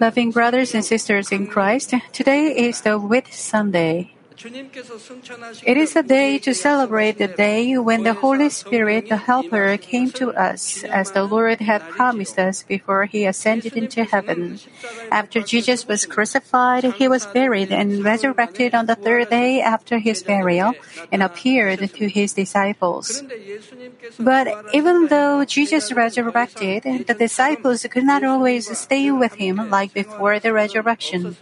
Loving brothers and sisters in Christ, today is the Whit Sunday. It is a day to celebrate the day when the Holy Spirit, the Helper, came to us, as the Lord had promised us before he ascended into heaven. After Jesus was crucified, he was buried and resurrected on the third day after his burial and appeared to his disciples. But even though Jesus resurrected, the disciples could not always stay with him like before the resurrection.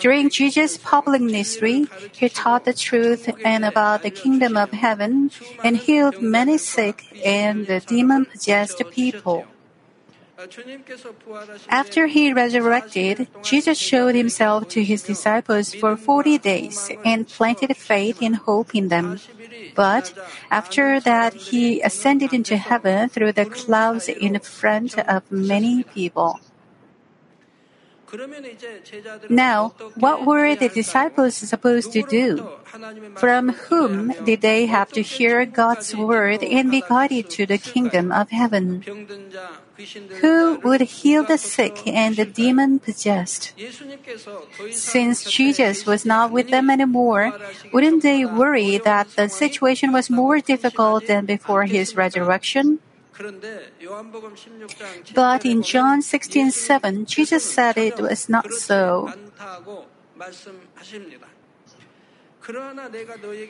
During Jesus' public ministry, he taught the truth and about the kingdom of heaven and healed many sick and demon possessed people. After he resurrected, Jesus showed himself to his disciples for 40 days and planted faith and hope in them. But after that, he ascended into heaven through the clouds in front of many people. Now, what were the disciples supposed to do? From whom did they have to hear God's word and be guided to the kingdom of heaven? Who would heal the sick and the demon possessed? Since Jesus was not with them anymore, wouldn't they worry that the situation was more difficult than before his resurrection? But in John 16 7, Jesus said it was not so.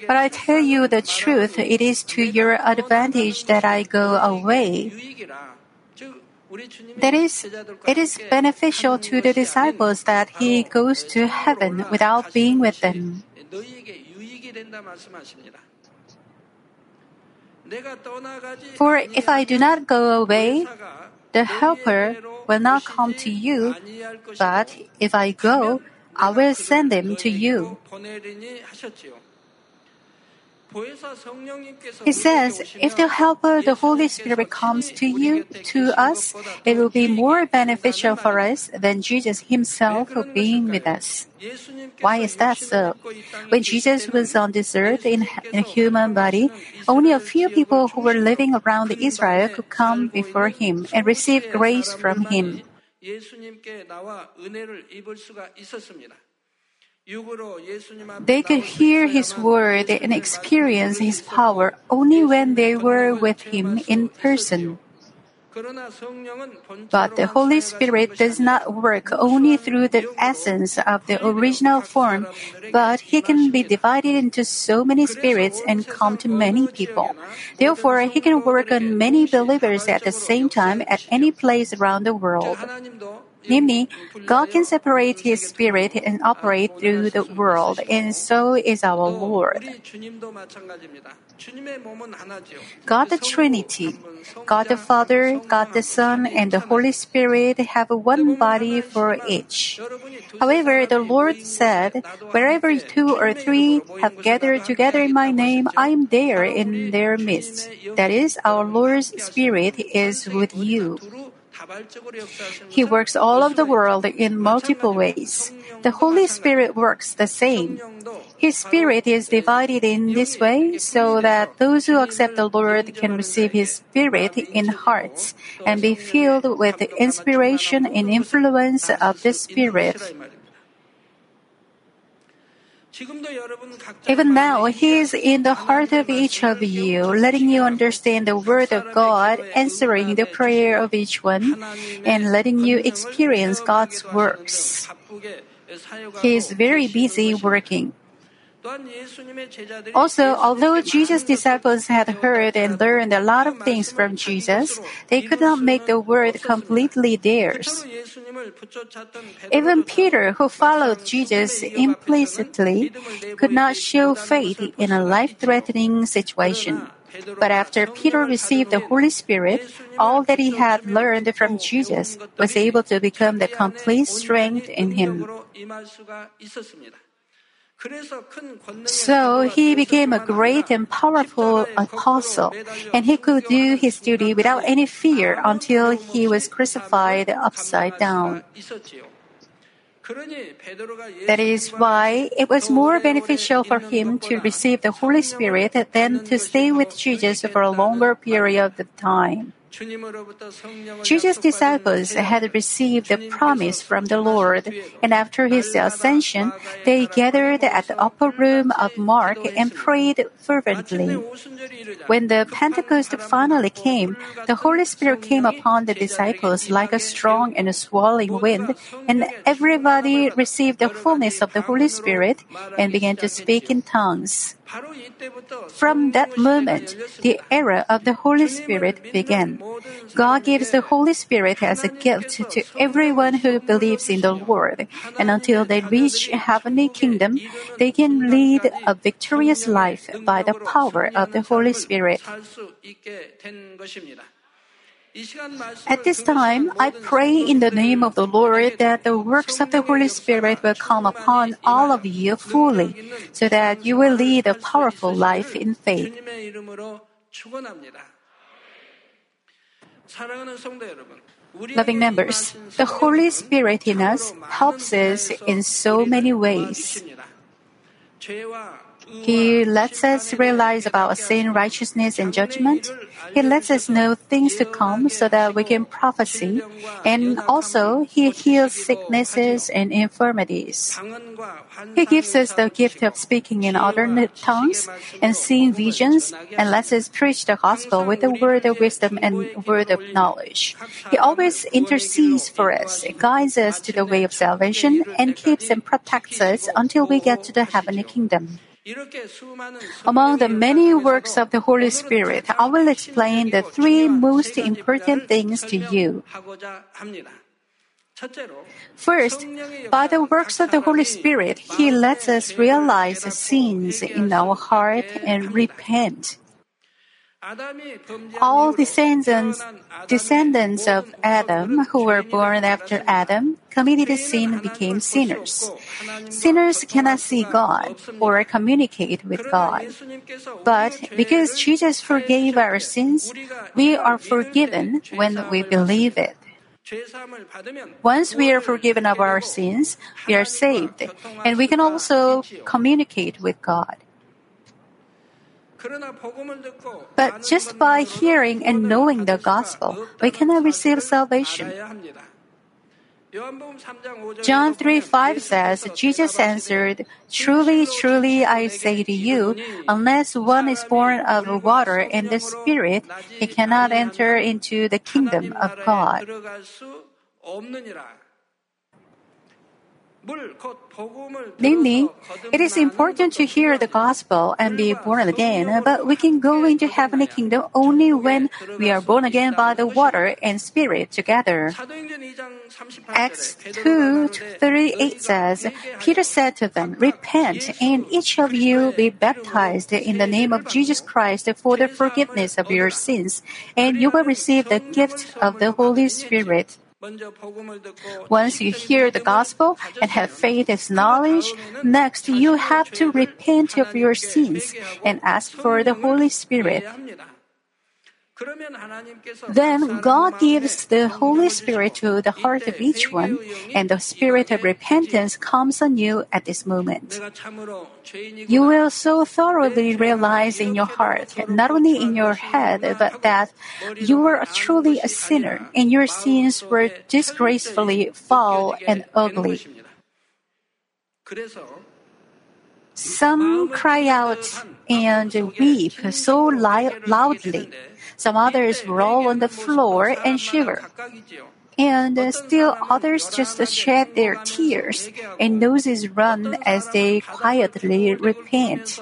But I tell you the truth, it is to your advantage that I go away. That is, it is beneficial to the disciples that he goes to heaven without being with them. For if I do not go away, the Helper will not come to you, but if I go, I will send him to you. 보내리니 하셨지요. 보혜사 성령님께서 He says, if the Helper, the Holy Spirit, comes to you, to us, it will be more beneficial for us than Jesus himself being with us. Why is that so? When Jesus was on this earth in, in a human body, only a few people who were living around Israel could come before him and receive grace from him. 예수님께 나와 은혜를 입을 수가 있었습니다. They could hear his word and experience his power only when they were with him in person. But the Holy Spirit does not work only through the essence of the original form, but he can be divided into so many spirits and come to many people. Therefore, he can work on many believers at the same time at any place around the world. Namely, God can separate His Spirit and operate through the world, and so is our Lord. God the Trinity, God the Father, God the Son, and the Holy Spirit have one body for each. However, the Lord said, Wherever two or three have gathered together in my name, I am there in their midst. That is, our Lord's Spirit is with you. He works all over the world in multiple ways. The Holy Spirit works the same. His Spirit is divided in this way so that those who accept the Lord can receive His Spirit in hearts and be filled with the inspiration and influence of the Spirit. Even now, He is in the heart of each of you, letting you understand the Word of God, answering the prayer of each one, and letting you experience God's works. He is very busy working. Also, although Jesus' disciples had heard and learned a lot of things from Jesus, they could not make the word completely theirs. Even Peter, who followed Jesus implicitly, could not show faith in a life threatening situation. But after Peter received the Holy Spirit, all that he had learned from Jesus was able to become the complete strength in him. So he became a great and powerful apostle, and he could do his duty without any fear until he was crucified upside down. That is why it was more beneficial for him to receive the Holy Spirit than to stay with Jesus for a longer period of time. Jesus' disciples had received the promise from the Lord, and after his ascension, they gathered at the upper room of Mark and prayed fervently. When the Pentecost finally came, the Holy Spirit came upon the disciples like a strong and swelling wind, and everybody received the fullness of the Holy Spirit and began to speak in tongues. From that moment, the era of the Holy Spirit began. God gives the Holy Spirit as a gift to everyone who believes in the Lord, and until they reach heavenly kingdom, they can lead a victorious life by the power of the Holy Spirit. At this time, I pray in the name of the Lord that the works of the Holy Spirit will come upon all of you fully, so that you will lead a powerful life in faith. Loving members, the Holy Spirit in us helps us in so many ways. He lets us realize about sin, righteousness, and judgment. He lets us know things to come so that we can prophesy. And also, He heals sicknesses and infirmities. He gives us the gift of speaking in other tongues and seeing visions and lets us preach the gospel with the word of wisdom and word of knowledge. He always intercedes for us, guides us to the way of salvation, and keeps and protects us until we get to the heavenly kingdom. Among the many works of the Holy Spirit, I will explain the three most important things to you. First, by the works of the Holy Spirit, He lets us realize sins in our heart and repent. All descendants, descendants of Adam who were born after Adam committed sin and became sinners. Sinners cannot see God or communicate with God. But because Jesus forgave our sins, we are forgiven when we believe it. Once we are forgiven of our sins, we are saved, and we can also communicate with God. But just by hearing and knowing the gospel, we cannot receive salvation. John 3 5 says, Jesus answered, Truly, truly, I say to you, unless one is born of water and the Spirit, he cannot enter into the kingdom of God. Namely, it is important to hear the gospel and be born again, but we can go into heavenly kingdom only when we are born again by the water and spirit together. Acts 2 38 says, Peter said to them, Repent, and each of you be baptized in the name of Jesus Christ for the forgiveness of your sins, and you will receive the gift of the Holy Spirit. Once you hear the gospel and have faith as knowledge, next you have to repent of your sins and ask for the Holy Spirit. Then God gives the Holy Spirit to the heart of each one, and the spirit of repentance comes on you at this moment. You will so thoroughly realize in your heart, not only in your head, but that you were truly a sinner and your sins were disgracefully foul and ugly. Some cry out and weep so loudly. Some others roll on the floor and shiver. And still others just shed their tears and noses run as they quietly repent.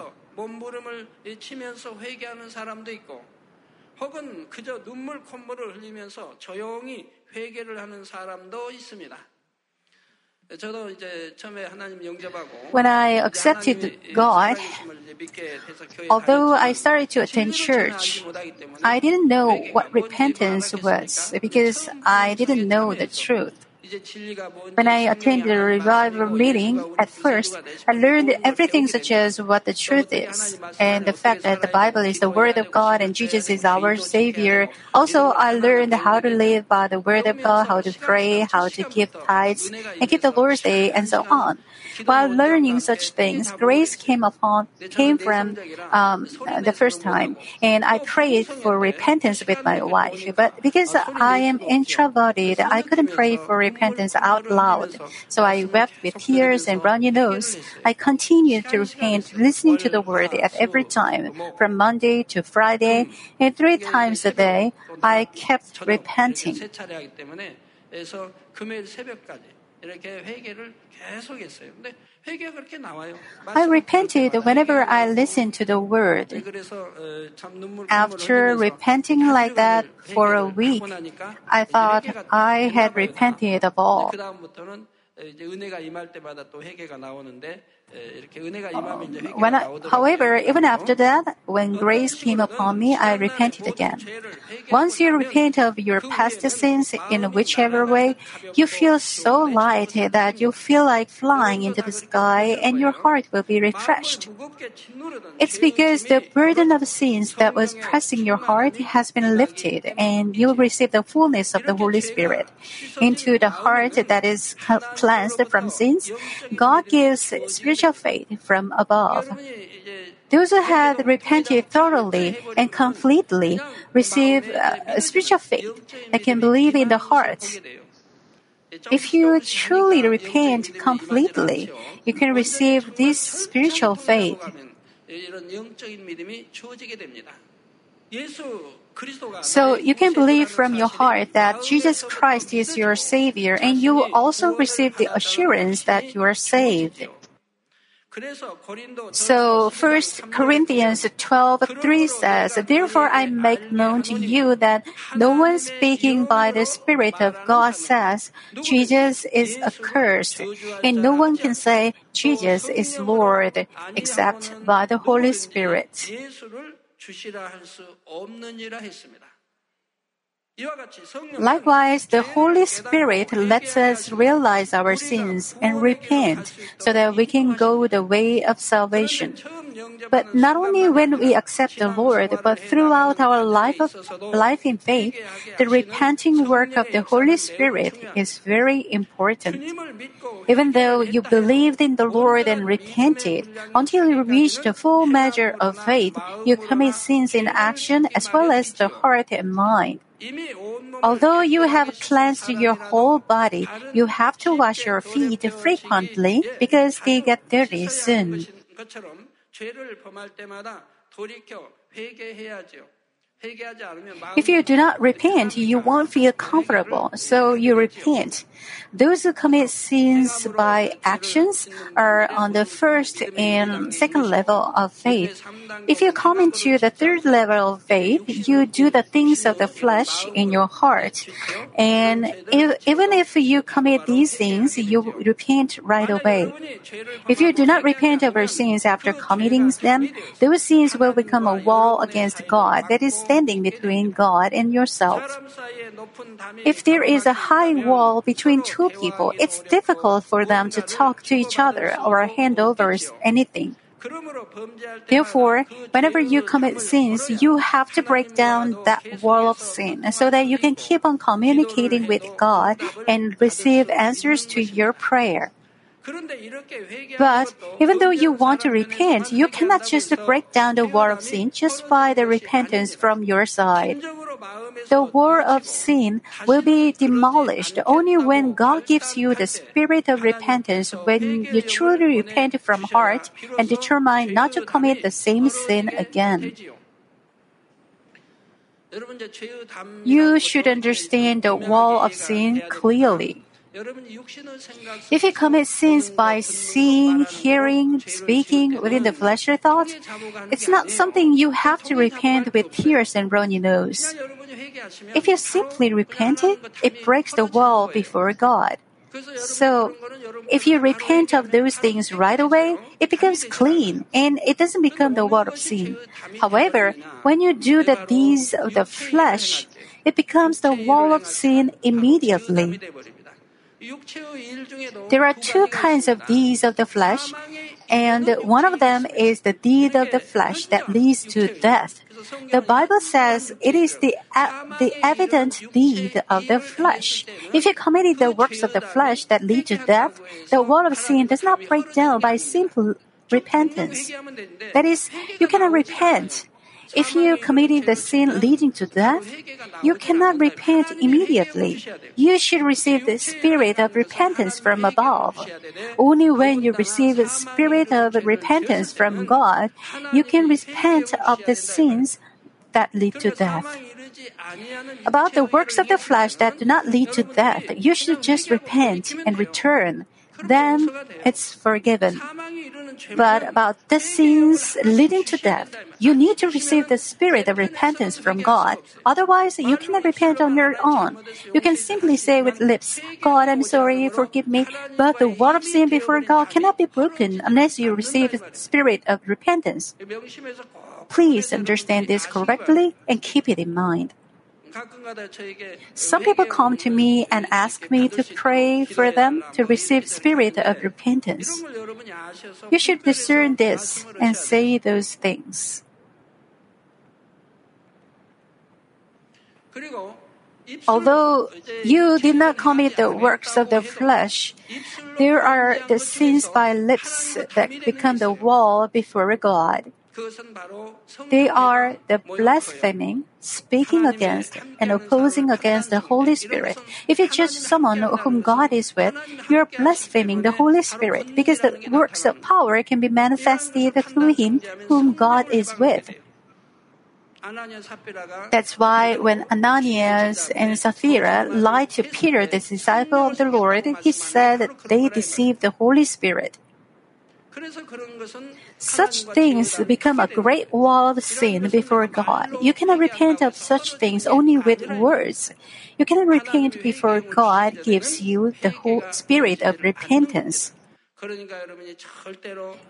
혹은 그저 눈물 콧물을 흘리면서 조용히 회개를 하는 사람도 있습니다. When I accepted God, although I started to attend church, I didn't know what repentance was because I didn't know the truth. When I attended a revival meeting, at first, I learned everything such as what the truth is, and the fact that the Bible is the Word of God and Jesus is our Savior. Also, I learned how to live by the Word of God, how to pray, how to give tithes, and keep the Lord's Day, and so on. While learning such things, grace came upon came from um, the first time, and I prayed for repentance with my wife. But because I am introverted, I couldn't pray for repentance out loud. So I wept with tears and runny nose. I continued to repent, listening to the word at every time, from Monday to Friday, and three times a day. I kept repenting. I repented whenever I listened to the word. After repenting like that for a week, I thought I had repented of all. When I, however, even after that, when grace came upon me, I repented again. Once you repent of your past sins in whichever way, you feel so light that you feel like flying into the sky and your heart will be refreshed. It's because the burden of sins that was pressing your heart has been lifted and you receive the fullness of the Holy Spirit. Into the heart that is cleansed from sins, God gives spiritual spiritual faith from above. Those who have repented thoroughly and completely receive uh, spiritual faith and can believe in the heart. If you truly repent completely, you can receive this spiritual faith. So you can believe from your heart that Jesus Christ is your Savior, and you will also receive the assurance that you are saved. So, 1 Corinthians 12 3 says, Therefore I make known to you that no one speaking by the Spirit of God says, Jesus is accursed, and no one can say, Jesus is Lord, except by the Holy Spirit. Likewise, the Holy Spirit lets us realize our sins and repent so that we can go the way of salvation. But not only when we accept the Lord, but throughout our life of life in faith, the repenting work of the Holy Spirit is very important. Even though you believed in the Lord and repented, until you reach the full measure of faith, you commit sins in action as well as the heart and mind. Although you have cleansed your whole body, you have to wash your feet frequently because they get dirty soon. If you do not repent, you won't feel comfortable, so you repent. Those who commit sins by actions are on the first and second level of faith. If you come into the third level of faith, you do the things of the flesh in your heart. And if, even if you commit these things, you repent right away. If you do not repent of your sins after committing them, those sins will become a wall against God that is between God and yourself. If there is a high wall between two people, it's difficult for them to talk to each other or hand over anything. Therefore, whenever you commit sins, you have to break down that wall of sin so that you can keep on communicating with God and receive answers to your prayer. But even though you want to repent, you cannot just break down the wall of sin just by the repentance from your side. The wall of sin will be demolished only when God gives you the spirit of repentance when you truly repent from heart and determine not to commit the same sin again. You should understand the wall of sin clearly. If you commits sins by seeing, hearing, speaking within the fleshly thoughts, it's not something you have to repent with tears and runny nose. If you simply repent it, it breaks the wall before God. So, if you repent of those things right away, it becomes clean and it doesn't become the wall of sin. However, when you do the deeds of the flesh, it becomes the wall of sin immediately. There are two kinds of deeds of the flesh, and one of them is the deed of the flesh that leads to death. The Bible says it is the, the evident deed of the flesh. If you committed the works of the flesh that lead to death, the wall of sin does not break down by simple repentance. That is, you cannot repent if you committed the sin leading to death, you cannot repent immediately. You should receive the spirit of repentance from above. Only when you receive the spirit of repentance from God, you can repent of the sins that lead to death. About the works of the flesh that do not lead to death, you should just repent and return then it's forgiven. But about the sins leading to death, you need to receive the spirit of repentance from God. Otherwise, you cannot repent on your own. You can simply say with lips, God, I'm sorry, forgive me. But the wall of sin before God cannot be broken unless you receive the spirit of repentance. Please understand this correctly and keep it in mind. Some people come to me and ask me to pray for them to receive spirit of repentance. You should discern this and say those things. Although you did not commit the works of the flesh, there are the sins by lips that become the wall before God. They are the blaspheming, speaking against, and opposing against the Holy Spirit. If you judge someone whom God is with, you are blaspheming the Holy Spirit because the works of power can be manifested through him whom God is with. That's why when Ananias and Sapphira lied to Peter, the disciple of the Lord, he said that they deceived the Holy Spirit. Such things become a great wall of sin before God. You cannot repent of such things only with words. You cannot repent before God gives you the whole spirit of repentance.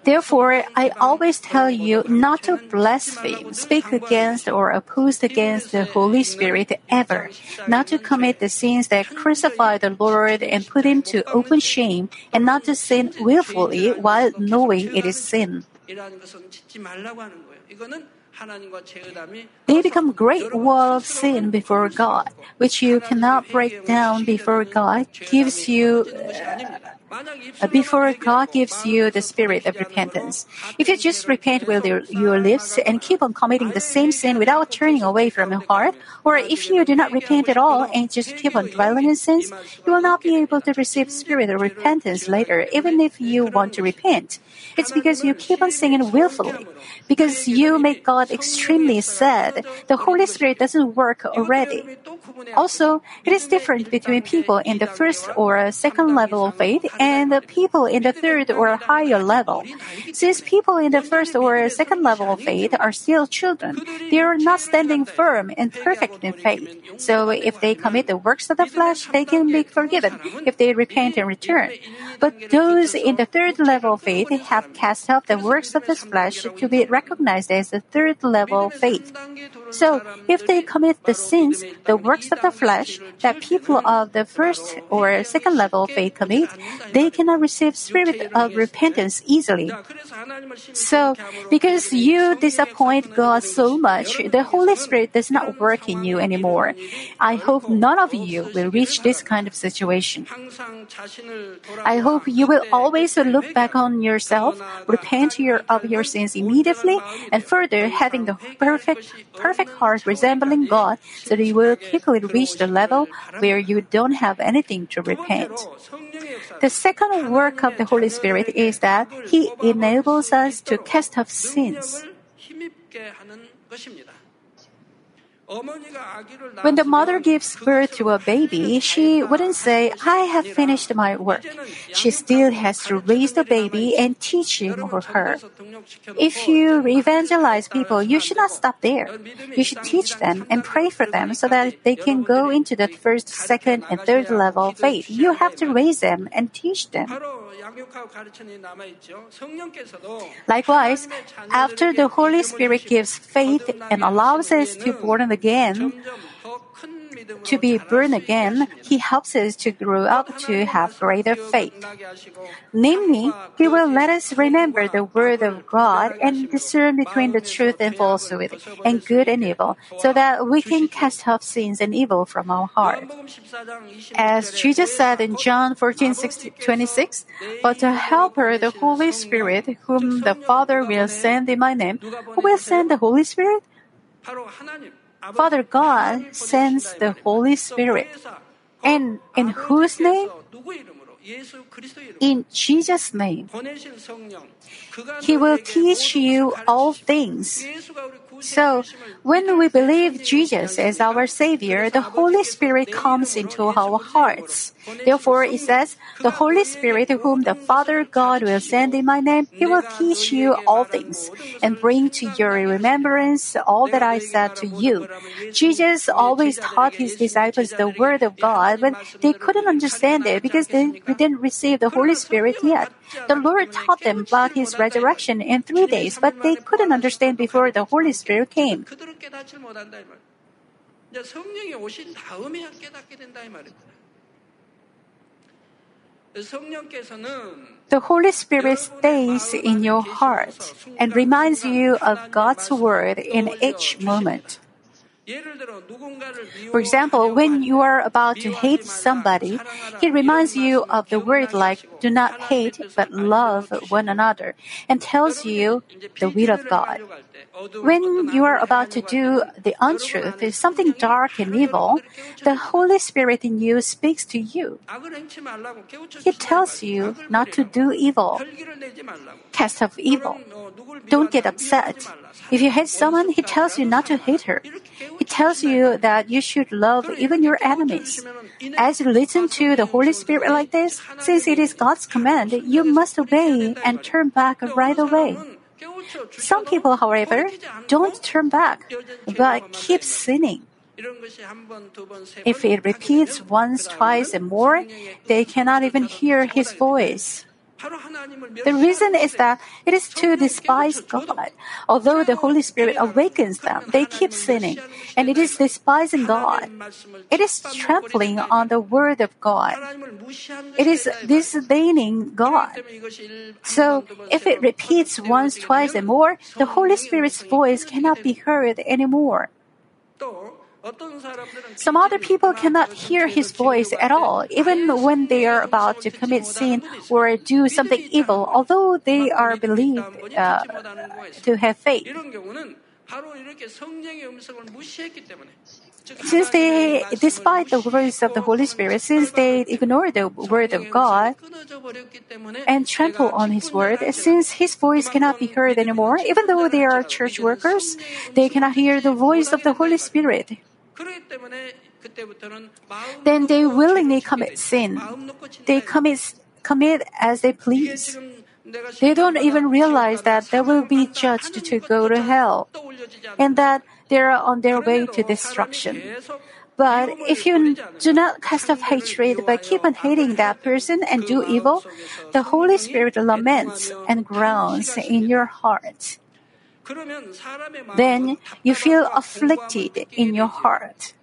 Therefore, I always tell you not to blaspheme, speak against, or oppose against the Holy Spirit ever, not to commit the sins that crucify the Lord and put him to open shame, and not to sin willfully while knowing it is sin. They become great wall of sin before God, which you cannot break down before God gives you uh, Uh, before God gives you the spirit of repentance. If you just repent with your, your lips and keep on committing the same sin without turning away from your heart, or if you do not repent at all and just keep on dwelling in sins, you will not be able to receive spirit of repentance later, even if you want to repent. It's because you keep on singing willfully. Because you make God extremely sad, the Holy Spirit doesn't work already. Also, it is different between people in the first or second level of faith and the people in the third or higher level. Since people in the first or second level of faith are still children, they are not standing firm and perfect in faith. So if they commit the works of the flesh, they can be forgiven if they repent and return. But those in the third level of faith have cast off the works of the flesh to be recognized as the third level of faith. So if they commit the sins, the works of the flesh that people of the first or second level of faith commit, they cannot receive spirit of repentance easily. So, because you disappoint God so much, the Holy Spirit does not work in you anymore. I hope none of you will reach this kind of situation. I hope you will always look back on yourself, repent your, of your sins immediately, and further having the perfect, perfect heart resembling God, so that you will quickly reach the level where you don't have anything to repent. The second work of the Holy Spirit is that He enables us to cast off sins. When the mother gives birth to a baby, she wouldn't say, I have finished my work. She still has to raise the baby and teach him or her. If you evangelize people, you should not stop there. You should teach them and pray for them so that they can go into the first, second, and third level of faith. You have to raise them and teach them. Likewise, after the Holy Spirit gives faith and allows us to born again, to be born again, He helps us to grow up to have greater faith. Namely, He will let us remember the Word of God and discern between the truth and falsehood, and good and evil, so that we can cast off sins and evil from our heart. As Jesus said in John 14, 26, but the Helper, the Holy Spirit, whom the Father will send in my name, who will send the Holy Spirit? Father God sends the Holy Spirit. And in whose name? In Jesus' name. He will teach you all things. So, when we believe Jesus as our Savior, the Holy Spirit comes into our hearts. Therefore, it says, The Holy Spirit, whom the Father God will send in my name, He will teach you all things and bring to your remembrance all that I said to you. Jesus always taught His disciples the Word of God, but they couldn't understand it because they didn't receive the Holy Spirit yet. The Lord taught them about his resurrection in three days, but they couldn't understand before the Holy Spirit came. The Holy Spirit stays in your heart and reminds you of God's word in each moment. For example, when you are about to hate somebody, he reminds you of the word like do not hate but love one another and tells you the will of God. When you are about to do the untruth, if something dark and evil, the Holy Spirit in you speaks to you. He tells you not to do evil, cast off evil. Don't get upset. If you hate someone, he tells you not to hate her. He tells you that you should love even your enemies. As you listen to the Holy Spirit like this, since it is God's command, you must obey and turn back right away. Some people, however, don't turn back, but keep sinning. If it repeats once, twice, and more, they cannot even hear His voice. The reason is that it is to despise God. Although the Holy Spirit awakens them, they keep sinning, and it is despising God. It is trampling on the Word of God. It is disdaining God. So, if it repeats once, twice, and more, the Holy Spirit's voice cannot be heard anymore. Some other people cannot hear his voice at all, even when they are about to commit sin or do something evil, although they are believed uh, to have faith. Since they, despite the words of the Holy Spirit, since they ignore the word of God and trample on His word, since His voice cannot be heard anymore, even though they are church workers, they cannot hear the voice of the Holy Spirit. Then they willingly commit sin. They commit, commit as they please. They don't even realize that they will be judged to go to hell and that they are on their way to destruction. But if you do not cast off hatred but keep on hating that person and do evil, the Holy Spirit laments and groans in your heart. Then you feel afflicted in your heart.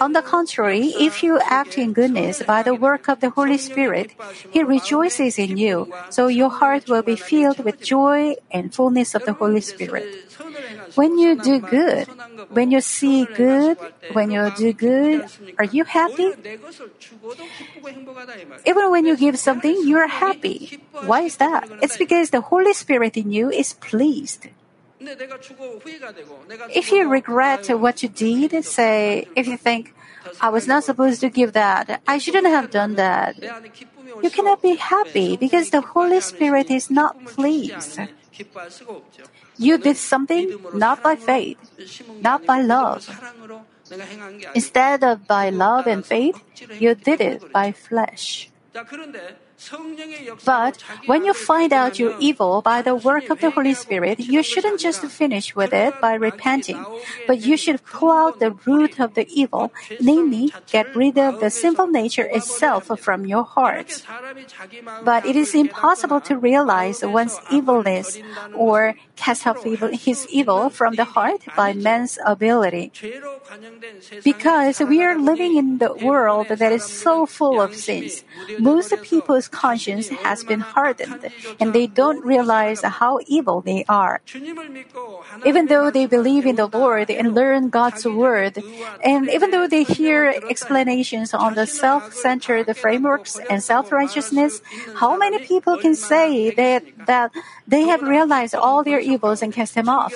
On the contrary, if you act in goodness by the work of the Holy Spirit, He rejoices in you, so your heart will be filled with joy and fullness of the Holy Spirit. When you do good, when you see good, when you do good, are you happy? Even when you give something, you are happy. Why is that? It's because the Holy Spirit in you is pleased. If you regret what you did, say, if you think, I was not supposed to give that, I shouldn't have done that, you cannot be happy because the Holy Spirit is not pleased. You did something not by faith, not by love. Instead of by love and faith, you did it by flesh. But when you find out you're evil by the work of the Holy Spirit, you shouldn't just finish with it by repenting, but you should pull out the root of the evil, namely, get rid of the sinful nature itself from your heart. But it is impossible to realize one's evilness or cast off evil, his evil from the heart by man's ability. Because we are living in the world that is so full of sins, most people's conscience has been hardened and they don't realize how evil they are. Even though they believe in the Lord and learn God's word, and even though they hear explanations on the self-centered frameworks and self-righteousness, how many people can say that, that they have realized all their evils and cast them off?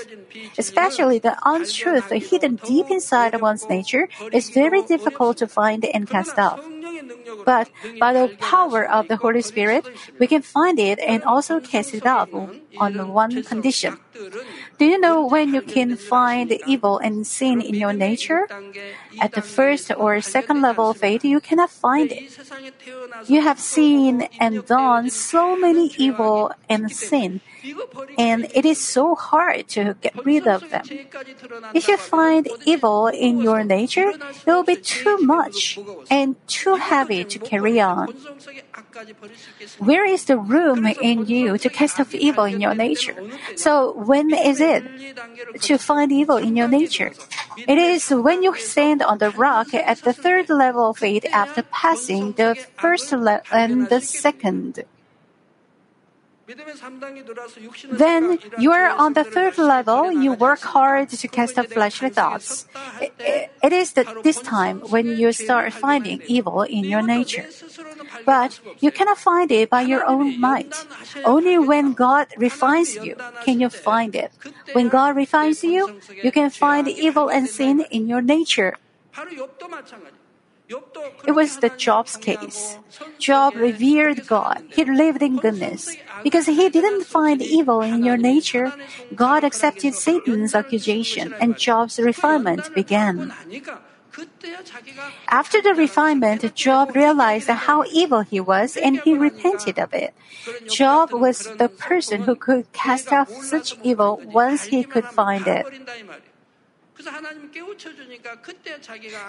Especially the untruth hidden deep inside one's nature is very difficult to find and cast off. But by the power of the Holy Spirit, we can find it and also cast it out on one condition. Do you know when you can find evil and sin in your nature? At the first or second level of faith, you cannot find it. You have seen and done so many evil and sin, and it is so hard to get rid of them. If you find evil in your nature, it will be too much and too heavy to carry on. Where is the room in you to cast off evil in your nature? So when is it to find evil in your nature? It is when you stand on the rock at the third level of faith after passing the first le- and the second. Then you are on the third level, you work hard to cast off fleshly thoughts. It is the, this time when you start finding evil in your nature. But you cannot find it by your own might. Only when God refines you can you find it. When God refines you, you can find evil and sin in your nature. It was the Job's case. Job revered God. He lived in goodness. Because he didn't find evil in your nature, God accepted Satan's accusation and Job's refinement began. After the refinement, Job realized how evil he was and he repented of it. Job was the person who could cast off such evil once he could find it.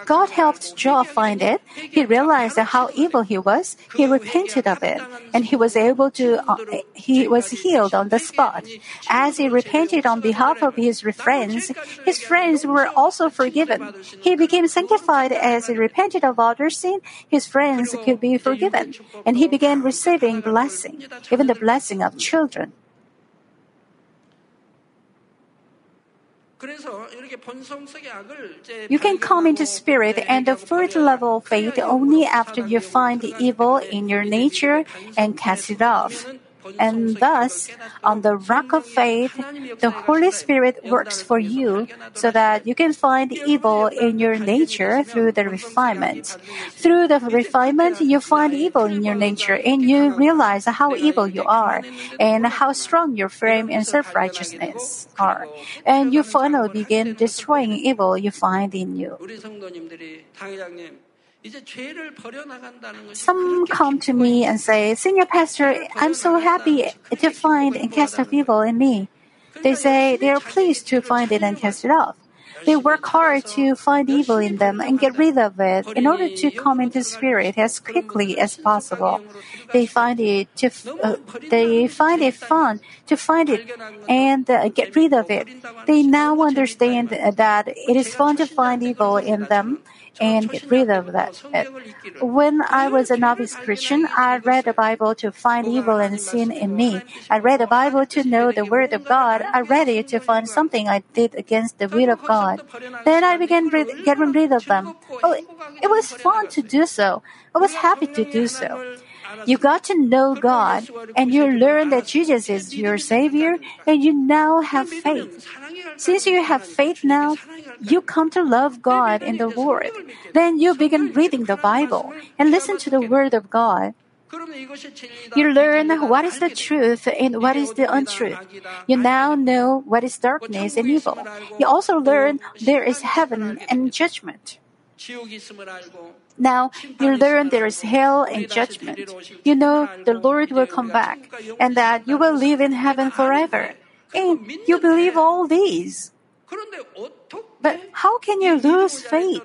God helped Job find it. He realized how evil he was. He repented of it, and he was able to. Uh, he was healed on the spot. As he repented on behalf of his friends, his friends were also forgiven. He became sanctified as he repented of other sin. His friends could be forgiven, and he began receiving blessing, even the blessing of children. You can come into spirit and the fourth level of faith only after you find the evil in your nature and cast it off. And thus, on the rock of faith, the Holy Spirit works for you so that you can find evil in your nature through the refinement. Through the refinement, you find evil in your nature and you realize how evil you are and how strong your frame and self-righteousness are. And you finally begin destroying evil you find in you. Some come to me and say, Senior Pastor, I'm so happy to find and cast off evil in me. They say they are pleased to find it and cast it off. They work hard to find evil in them and get rid of it in order to come into spirit as quickly as possible. They find it to, uh, they find it fun to find it and uh, get rid of it. They now understand that it is fun to find evil in them and get rid of that. When I was a novice Christian, I read the Bible to find evil and sin in me. I read the Bible to know the Word of God. I read it to find something I did against the will of God. Then I began getting rid of them. Oh, it was fun to do so. I was happy to do so. You got to know God and you learn that Jesus is your Savior and you now have faith. Since you have faith now, you come to love God and the Lord. Then you begin reading the Bible and listen to the Word of God. You learn what is the truth and what is the untruth. You now know what is darkness and evil. You also learn there is heaven and judgment. Now you learn there is hell and judgment. You know the Lord will come back and that you will live in heaven forever. And you believe all these. But how can you lose faith?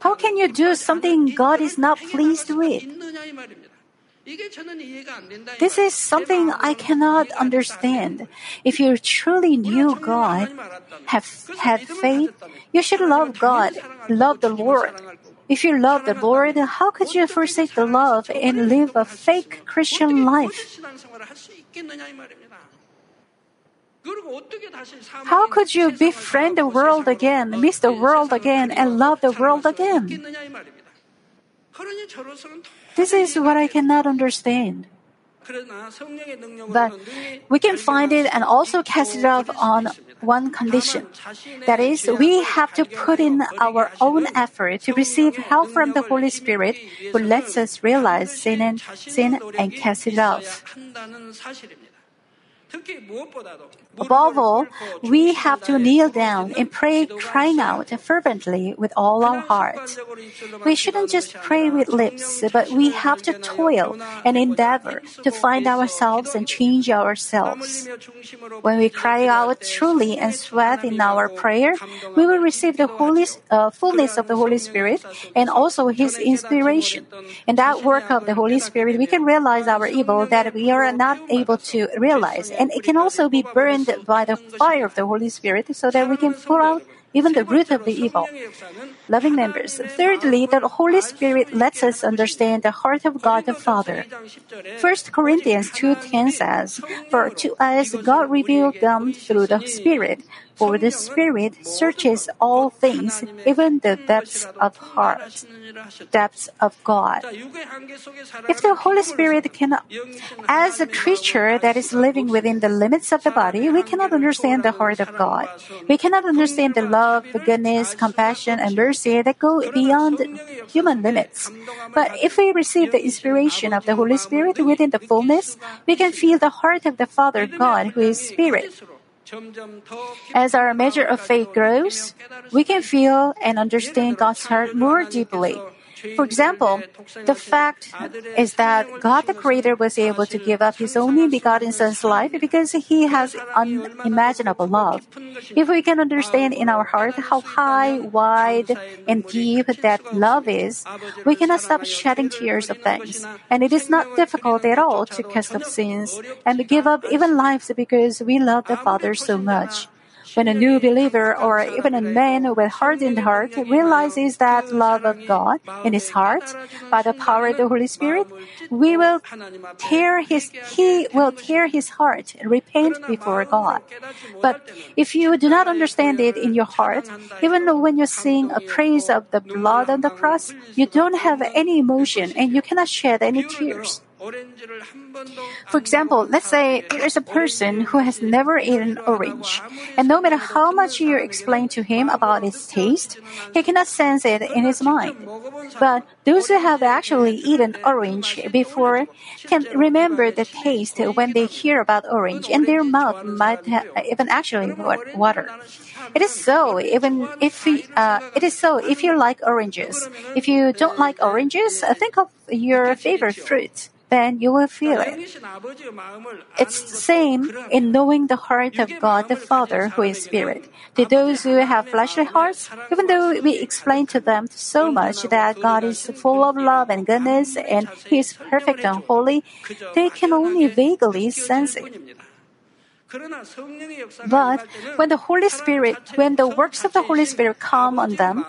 How can you do something God is not pleased with? This is something I cannot understand. If you truly knew God, have had faith, you should love God, love the Lord. If you love the Lord, how could you forsake the love and live a fake Christian life? How could you befriend the world again, miss the world again, and love the world again? This is what I cannot understand. But we can find it and also cast it off on one condition. That is, we have to put in our own effort to receive help from the Holy Spirit who lets us realize sin and sin and cast it off. Above all, we have to kneel down and pray, crying out fervently with all our heart. We shouldn't just pray with lips, but we have to toil and endeavor to find ourselves and change ourselves. When we cry out truly and sweat in our prayer, we will receive the holy, uh, fullness of the Holy Spirit and also His inspiration. In that work of the Holy Spirit, we can realize our evil that we are not able to realize, and it can also be burned by the fire of the Holy Spirit so that we can pour out even the root of the evil. Loving members. Thirdly, the Holy Spirit lets us understand the heart of God the Father. 1 Corinthians 2.10 says, For to us God revealed them through the Spirit, for the Spirit searches all things, even the depths of heart, depths of God. If the Holy Spirit cannot, as a creature that is living within the limits of the body, we cannot understand the heart of God. We cannot understand the love, the goodness, compassion, and mercy that go beyond human limits. But if we receive the inspiration of the Holy Spirit within the fullness, we can feel the heart of the Father God who is Spirit. As our measure of faith grows, we can feel and understand God's heart more deeply. For example, the fact is that God the Creator was able to give up His only begotten Son's life because He has unimaginable love. If we can understand in our heart how high, wide, and deep that love is, we cannot stop shedding tears of thanks. And it is not difficult at all to cast off sins and give up even lives because we love the Father so much. When a new believer or even a man with hardened heart realizes that love of God in his heart by the power of the Holy Spirit, we will tear his, he will tear his heart and repent before God. But if you do not understand it in your heart, even when you sing a praise of the blood on the cross, you don't have any emotion and you cannot shed any tears. For example, let's say there's a person who has never eaten orange, and no matter how much you explain to him about its taste, he cannot sense it in his mind. But those who have actually eaten orange before can remember the taste when they hear about orange, and their mouth might even actually water. It is so even if we, uh, it is so if you like oranges. If you don't like oranges, think of your favorite fruit then you will feel it. It's the same in knowing the heart of God the Father who is Spirit. To those who have fleshly hearts, even though we explain to them so much that God is full of love and goodness and He is perfect and holy, they can only vaguely sense it. But when the Holy Spirit, when the works of the Holy Spirit come on them,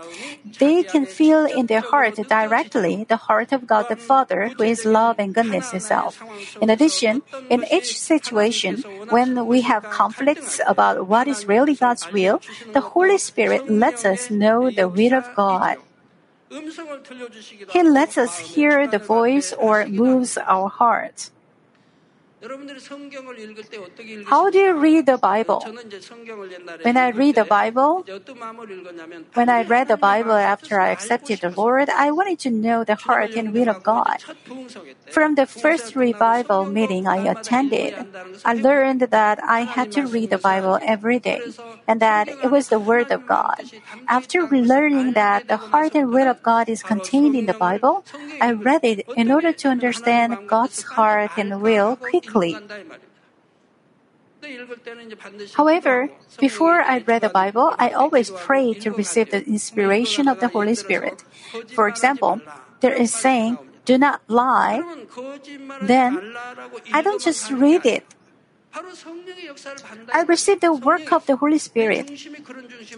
they can feel in their heart directly the heart of God the Father, who is love and goodness itself. In addition, in each situation, when we have conflicts about what is really God's will, the Holy Spirit lets us know the will of God. He lets us hear the voice or moves our hearts. How do you read the Bible? When I read the Bible, when I read the Bible after I accepted the Lord, I wanted to know the heart and will of God. From the first revival meeting I attended, I learned that I had to read the Bible every day and that it was the Word of God. After learning that the heart and will of God is contained in the Bible, I read it in order to understand God's heart and will quickly. However, before I read the Bible, I always pray to receive the inspiration of the Holy Spirit. For example, there is saying, do not lie. Then I don't just read it. I receive the work of the Holy Spirit.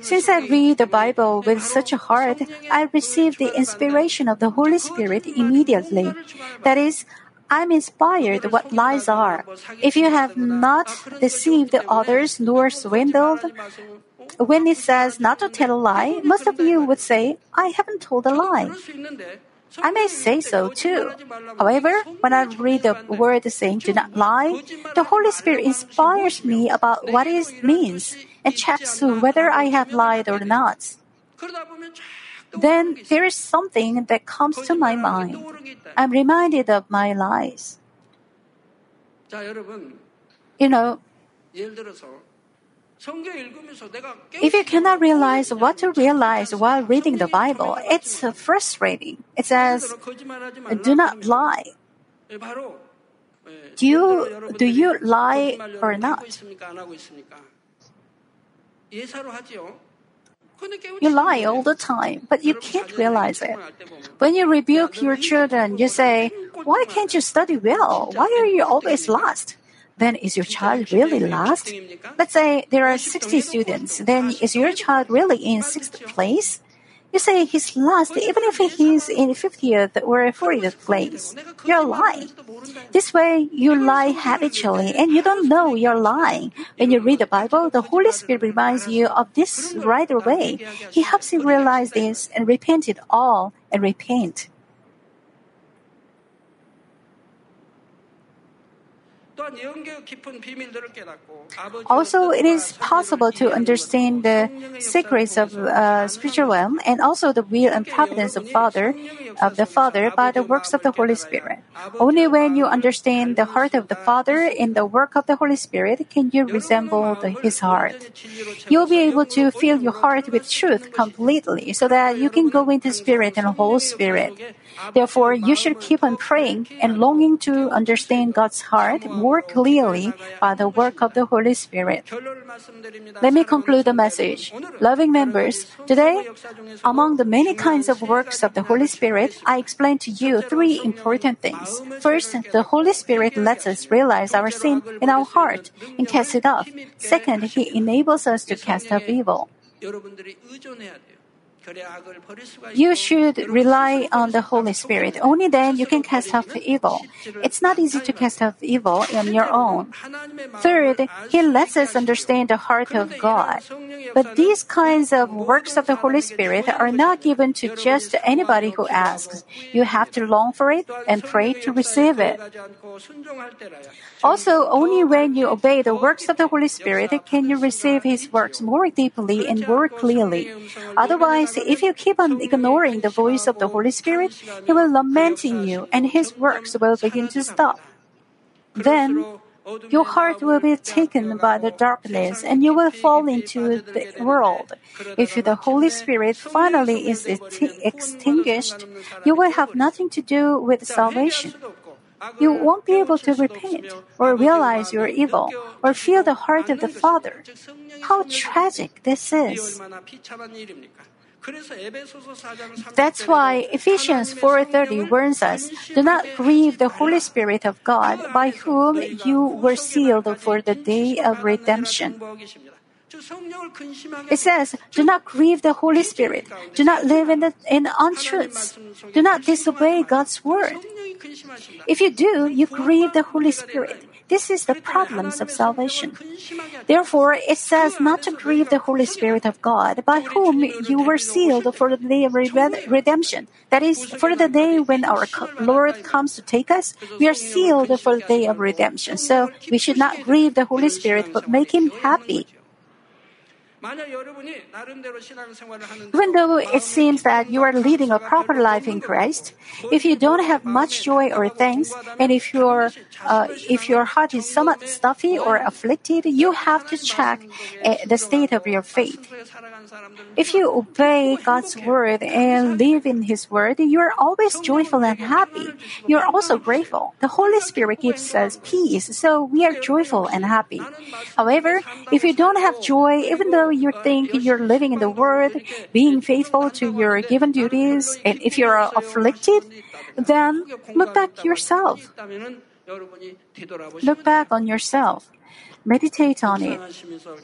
Since I read the Bible with such a heart, I receive the inspiration of the Holy Spirit immediately. That is, I'm inspired what lies are. If you have not deceived others nor swindled, when it says not to tell a lie, most of you would say, I haven't told a lie. I may say so too. However, when I read the word saying do not lie, the Holy Spirit inspires me about what it means and checks whether I have lied or not. Then there is something that comes to my mind. I'm reminded of my lies. You know, if you cannot realize what to realize while reading the Bible, it's frustrating. It says, do not lie. Do you, do you lie or not? You lie all the time, but you can't realize it. When you rebuke your children, you say, Why can't you study well? Why are you always lost? Then is your child really lost? Let's say there are 60 students. Then is your child really in sixth place? You say he's lost even if he's in 50th or 40th place. You're lying. This way, you lie habitually and you don't know you're lying. When you read the Bible, the Holy Spirit reminds you of this right away. He helps you realize this and repent it all and repent. Also, it is possible to understand the secrets of uh, spiritual realm and also the will and providence of Father of the Father by the works of the Holy Spirit. Only when you understand the heart of the Father in the work of the Holy Spirit can you resemble the, His heart. You'll be able to fill your heart with truth completely, so that you can go into Spirit and whole Spirit. Therefore, you should keep on praying and longing to understand God's heart more clearly by the work of the Holy Spirit. Let me conclude the message. Loving members, today, among the many kinds of works of the Holy Spirit, I explain to you three important things. First, the Holy Spirit lets us realize our sin in our heart and cast it off. Second, He enables us to cast off evil. You should rely on the Holy Spirit. Only then you can cast off evil. It's not easy to cast off evil on your own. Third, He lets us understand the heart of God. But these kinds of works of the Holy Spirit are not given to just anybody who asks. You have to long for it and pray to receive it. Also, only when you obey the works of the Holy Spirit can you receive His works more deeply and more clearly. Otherwise, if you keep on ignoring the voice of the Holy Spirit, He will lament in you and His works will begin to stop. Then, your heart will be taken by the darkness and you will fall into the world. If the Holy Spirit finally is extinguished, you will have nothing to do with salvation. You won't be able to repent or realize your evil or feel the heart of the Father. How tragic this is. That's why Ephesians 4:30 warns us, "Do not grieve the Holy Spirit of God, by whom you were sealed for the day of redemption." It says, Do not grieve the Holy Spirit. Do not live in, the, in untruths. Do not disobey God's word. If you do, you grieve the Holy Spirit. This is the problems of salvation. Therefore, it says not to grieve the Holy Spirit of God, by whom you were sealed for the day of redemption. That is, for the day when our Lord comes to take us, we are sealed for the day of redemption. So we should not grieve the Holy Spirit, but make Him happy. Even though it seems that you are leading a proper life in Christ, if you don't have much joy or thanks, and if your uh, if your heart is somewhat stuffy or afflicted, you have to check uh, the state of your faith. If you obey God's word and live in His word, you are always joyful and happy. You are also grateful. The Holy Spirit gives us peace, so we are joyful and happy. However, if you don't have joy, even though you think you're living in the world, being faithful to your given duties, and if you're afflicted, then look back yourself. Look back on yourself. Meditate on it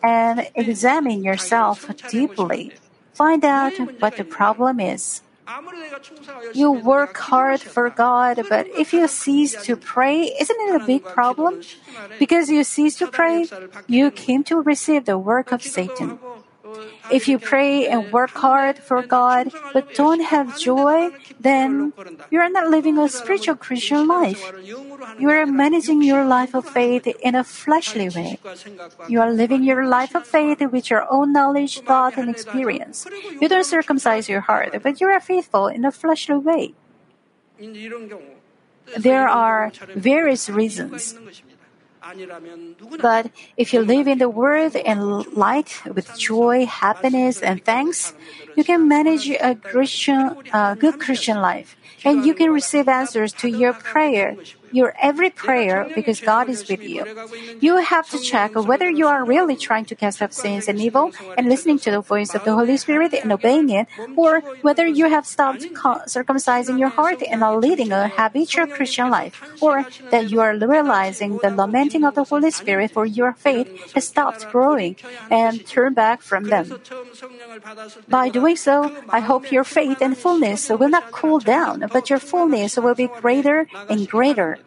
and examine yourself deeply. Find out what the problem is. You work hard for God, but if you cease to pray, isn't it a big problem? Because you cease to pray, you came to receive the work of Satan. If you pray and work hard for God but don't have joy, then you are not living a spiritual Christian life. You are managing your life of faith in a fleshly way. You are living your life of faith with your own knowledge, thought, and experience. You don't circumcise your heart, but you are faithful in a fleshly way. There are various reasons. But if you live in the Word and light with joy, happiness, and thanks, you can manage a Christian, uh, good Christian life, and you can receive answers to your prayer your every prayer because God is with you. You have to check whether you are really trying to cast off sins and evil and listening to the voice of the Holy Spirit and obeying it, or whether you have stopped circumcising your heart and are leading a habitual Christian life, or that you are realizing the lamenting of the Holy Spirit for your faith has stopped growing and turned back from them. By doing so, I hope your faith and fullness will not cool down, but your fullness will be greater and greater.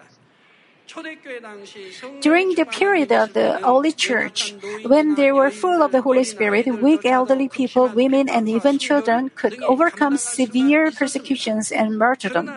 During the period of the early church, when they were full of the Holy Spirit, weak elderly people, women, and even children could overcome severe persecutions and martyrdom.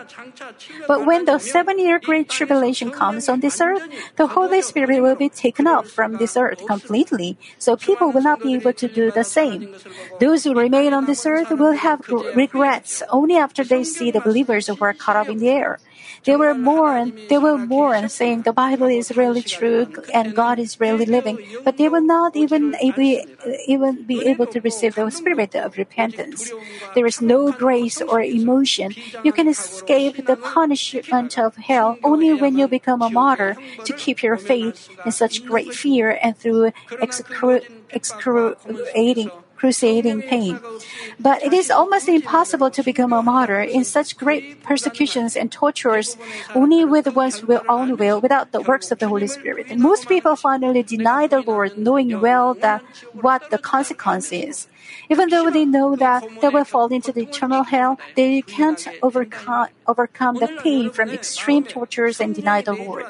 But when the seven year Great Tribulation comes on this earth, the Holy Spirit will be taken up from this earth completely, so people will not be able to do the same. Those who remain on this earth will have regrets only after they see the believers who are caught up in the air. They will mourn, they will mourn, saying the Bible is really true and God is really living, but they will not even able, even be able to receive the spirit of repentance. There is no grace or emotion. You can escape the punishment of hell only when you become a martyr to keep your faith in such great fear and through excruciating crusading pain. But it is almost impossible to become a martyr in such great persecutions and tortures only with one's will, own will without the works of the Holy Spirit. And most people finally deny the Lord knowing well that what the consequence is. Even though they know that they will fall into the eternal hell, they can't overcome, overcome the pain from extreme tortures and deny the Lord.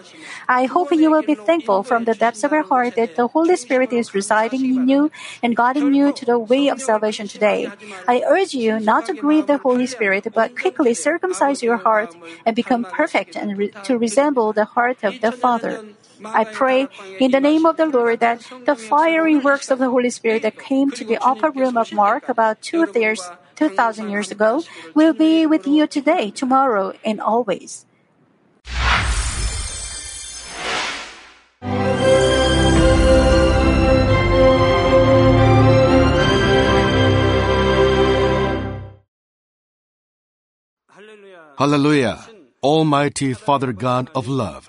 I hope you will be thankful from the depths of your heart that the Holy Spirit is residing in you and guiding you to the way of salvation today. I urge you not to grieve the Holy Spirit, but quickly circumcise your heart and become perfect and re- to resemble the heart of the Father. I pray in the name of the Lord that the fiery works of the Holy Spirit that came to the upper room of Mark about two years, 2,000 years ago will be with you today, tomorrow, and always. Hallelujah, Almighty Father God of love.